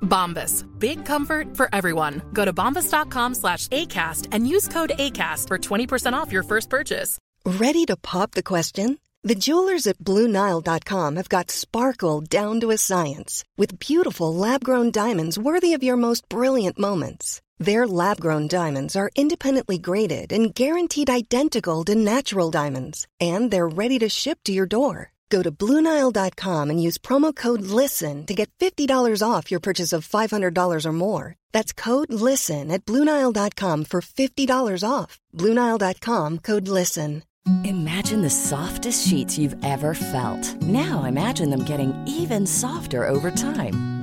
Bombas. Big comfort for everyone. Go to bombas.com slash ACAST and use code ACAST for 20% off your first purchase. Ready to pop the question? The jewelers at BlueNile.com have got sparkle down to a science with beautiful lab grown diamonds worthy of your most brilliant moments. Their lab grown diamonds are independently graded and guaranteed identical to natural diamonds, and they're ready to ship to your door. Go to BlueNile.com and use promo code LISTEN to get $50 off your purchase of $500 or more. That's code LISTEN at BlueNile.com for $50 off. BlueNile.com code LISTEN. Imagine the softest sheets you've ever felt. Now imagine them getting even softer over time.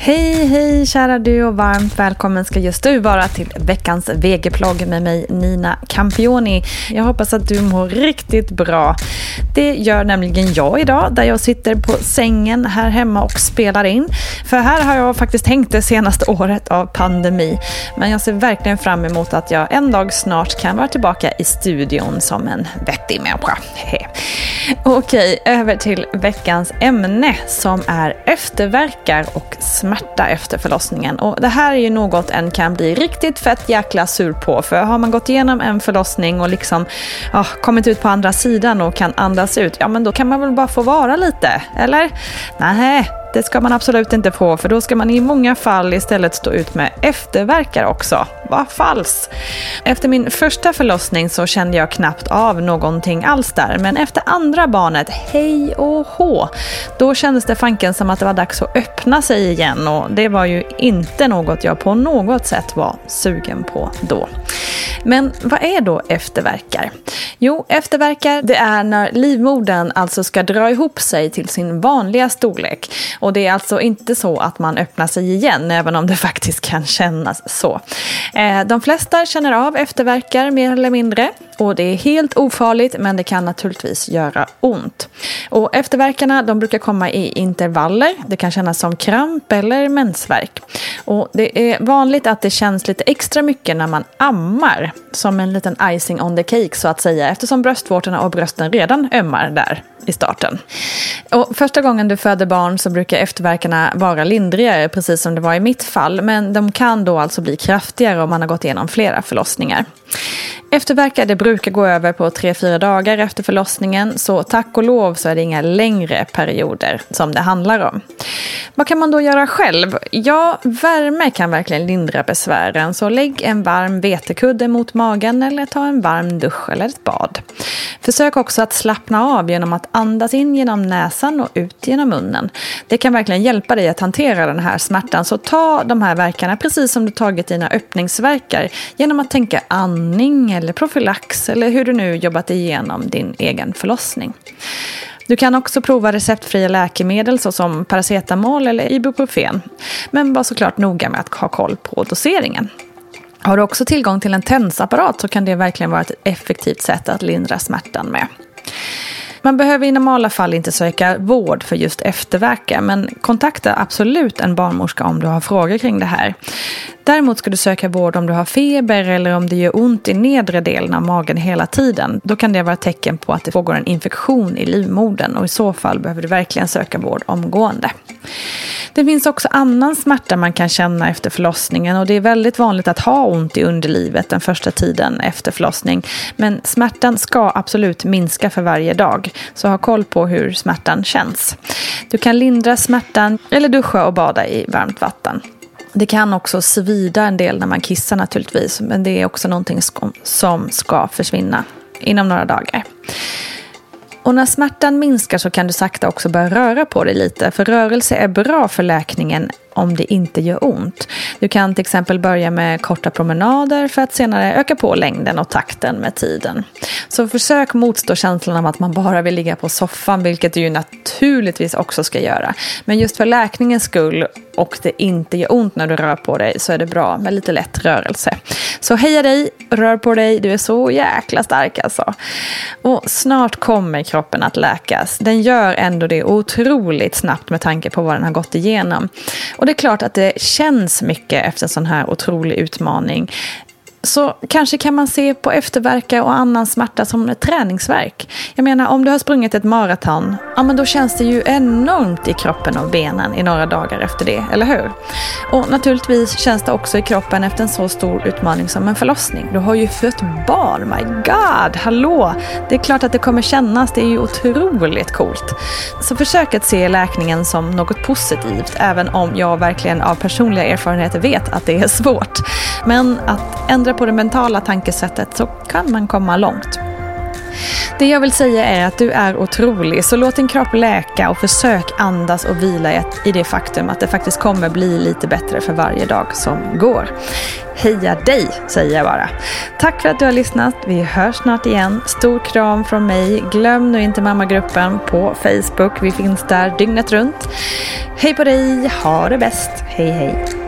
Hej, hej kära du och varmt välkommen ska just du vara till veckans VG-plogg med mig Nina Campioni. Jag hoppas att du mår riktigt bra. Det gör nämligen jag idag där jag sitter på sängen här hemma och spelar in. För här har jag faktiskt hängt det senaste året av pandemi. Men jag ser verkligen fram emot att jag en dag snart kan vara tillbaka i studion som en vettig människa. Okej, över till veckans ämne som är efterverkar och smärta efter förlossningen. Och det här är ju något en kan bli riktigt fett jäkla sur på. För har man gått igenom en förlossning och liksom ja, kommit ut på andra sidan och kan andas ut, ja men då kan man väl bara få vara lite, eller? Nej, det ska man absolut inte få, för då ska man i många fall istället stå ut med efterverkar också. Vad falskt! Efter min första förlossning så kände jag knappt av någonting alls där, men efter andra barnet, hej och hå, då kändes det fanken som att det var dags att öppna sig igen och det var ju inte något jag på något sätt var sugen på då. Men vad är då efterverkar? Jo, efterverkar det är när livmodern alltså ska dra ihop sig till sin vanliga storlek. Och det är alltså inte så att man öppnar sig igen, även om det faktiskt kan kännas så. Eh, de flesta känner av efterverkar mer eller mindre. Och det är helt ofarligt, men det kan naturligtvis göra ont. Och efterverkarna de brukar komma i intervaller. Det kan kännas som kramp eller mensvärk. Och det är vanligt att det känns lite extra mycket när man ammar. Som en liten icing on the cake så att säga. Eftersom bröstvårtorna och brösten redan ömmar där i starten. Och första gången du föder barn så brukar efterverkarna vara lindrigare, precis som det var i mitt fall. Men de kan då alltså bli kraftigare om man har gått igenom flera förlossningar. Efterverkar det brukar gå över på 3-4 dagar efter förlossningen så tack och lov så är det inga längre perioder som det handlar om. Vad kan man då göra själv? Ja, värme kan verkligen lindra besvären så lägg en varm vetekudde mot magen eller ta en varm dusch eller ett bad. Försök också att slappna av genom att andas in genom näsan och ut genom munnen. Det kan verkligen hjälpa dig att hantera den här smärtan så ta de här verkarna precis som du tagit dina öppningsverkar genom att tänka andning eller profylax eller hur du nu jobbat igenom din egen förlossning. Du kan också prova receptfria läkemedel såsom paracetamol eller ibuprofen. Men var såklart noga med att ha koll på doseringen. Har du också tillgång till en tensapparat så kan det verkligen vara ett effektivt sätt att lindra smärtan med. Man behöver i normala fall inte söka vård för just eftervärkar men kontakta absolut en barnmorska om du har frågor kring det här. Däremot ska du söka vård om du har feber eller om det gör ont i nedre delen av magen hela tiden. Då kan det vara ett tecken på att det pågår en infektion i livmodern och i så fall behöver du verkligen söka vård omgående. Det finns också annan smärta man kan känna efter förlossningen och det är väldigt vanligt att ha ont i underlivet den första tiden efter förlossning. Men smärtan ska absolut minska för varje dag, så ha koll på hur smärtan känns. Du kan lindra smärtan eller duscha och bada i varmt vatten. Det kan också svida en del när man kissar naturligtvis, men det är också någonting som ska försvinna inom några dagar. Och när smärtan minskar så kan du sakta också börja röra på dig lite. För rörelse är bra för läkningen om det inte gör ont. Du kan till exempel börja med korta promenader för att senare öka på längden och takten med tiden. Så försök motstå känslan av att man bara vill ligga på soffan, vilket du ju naturligtvis också ska göra. Men just för läkningens skull och det inte gör ont när du rör på dig så är det bra med lite lätt rörelse. Så heja dig, rör på dig, du är så jäkla stark alltså. Och snart kommer kroppen att läkas. Den gör ändå det otroligt snabbt med tanke på vad den har gått igenom. Och det är klart att det känns mycket efter en sån här otrolig utmaning. Så kanske kan man se på efterverkar och annan smärta som ett träningsverk. Jag menar, om du har sprungit ett maraton, ja men då känns det ju enormt i kroppen och benen i några dagar efter det, eller hur? Och naturligtvis känns det också i kroppen efter en så stor utmaning som en förlossning. Du har ju fött barn, my god, hallå! Det är klart att det kommer kännas, det är ju otroligt coolt. Så försök att se läkningen som något positivt, även om jag verkligen av personliga erfarenheter vet att det är svårt. Men att ändra på det mentala tankesättet så kan man komma långt. Det jag vill säga är att du är otrolig, så låt din kropp läka och försök andas och vila i det faktum att det faktiskt kommer bli lite bättre för varje dag som går. Heja dig, säger jag bara. Tack för att du har lyssnat. Vi hörs snart igen. Stor kram från mig. Glöm nu inte mammagruppen på Facebook. Vi finns där dygnet runt. Hej på dig, ha det bäst. Hej hej.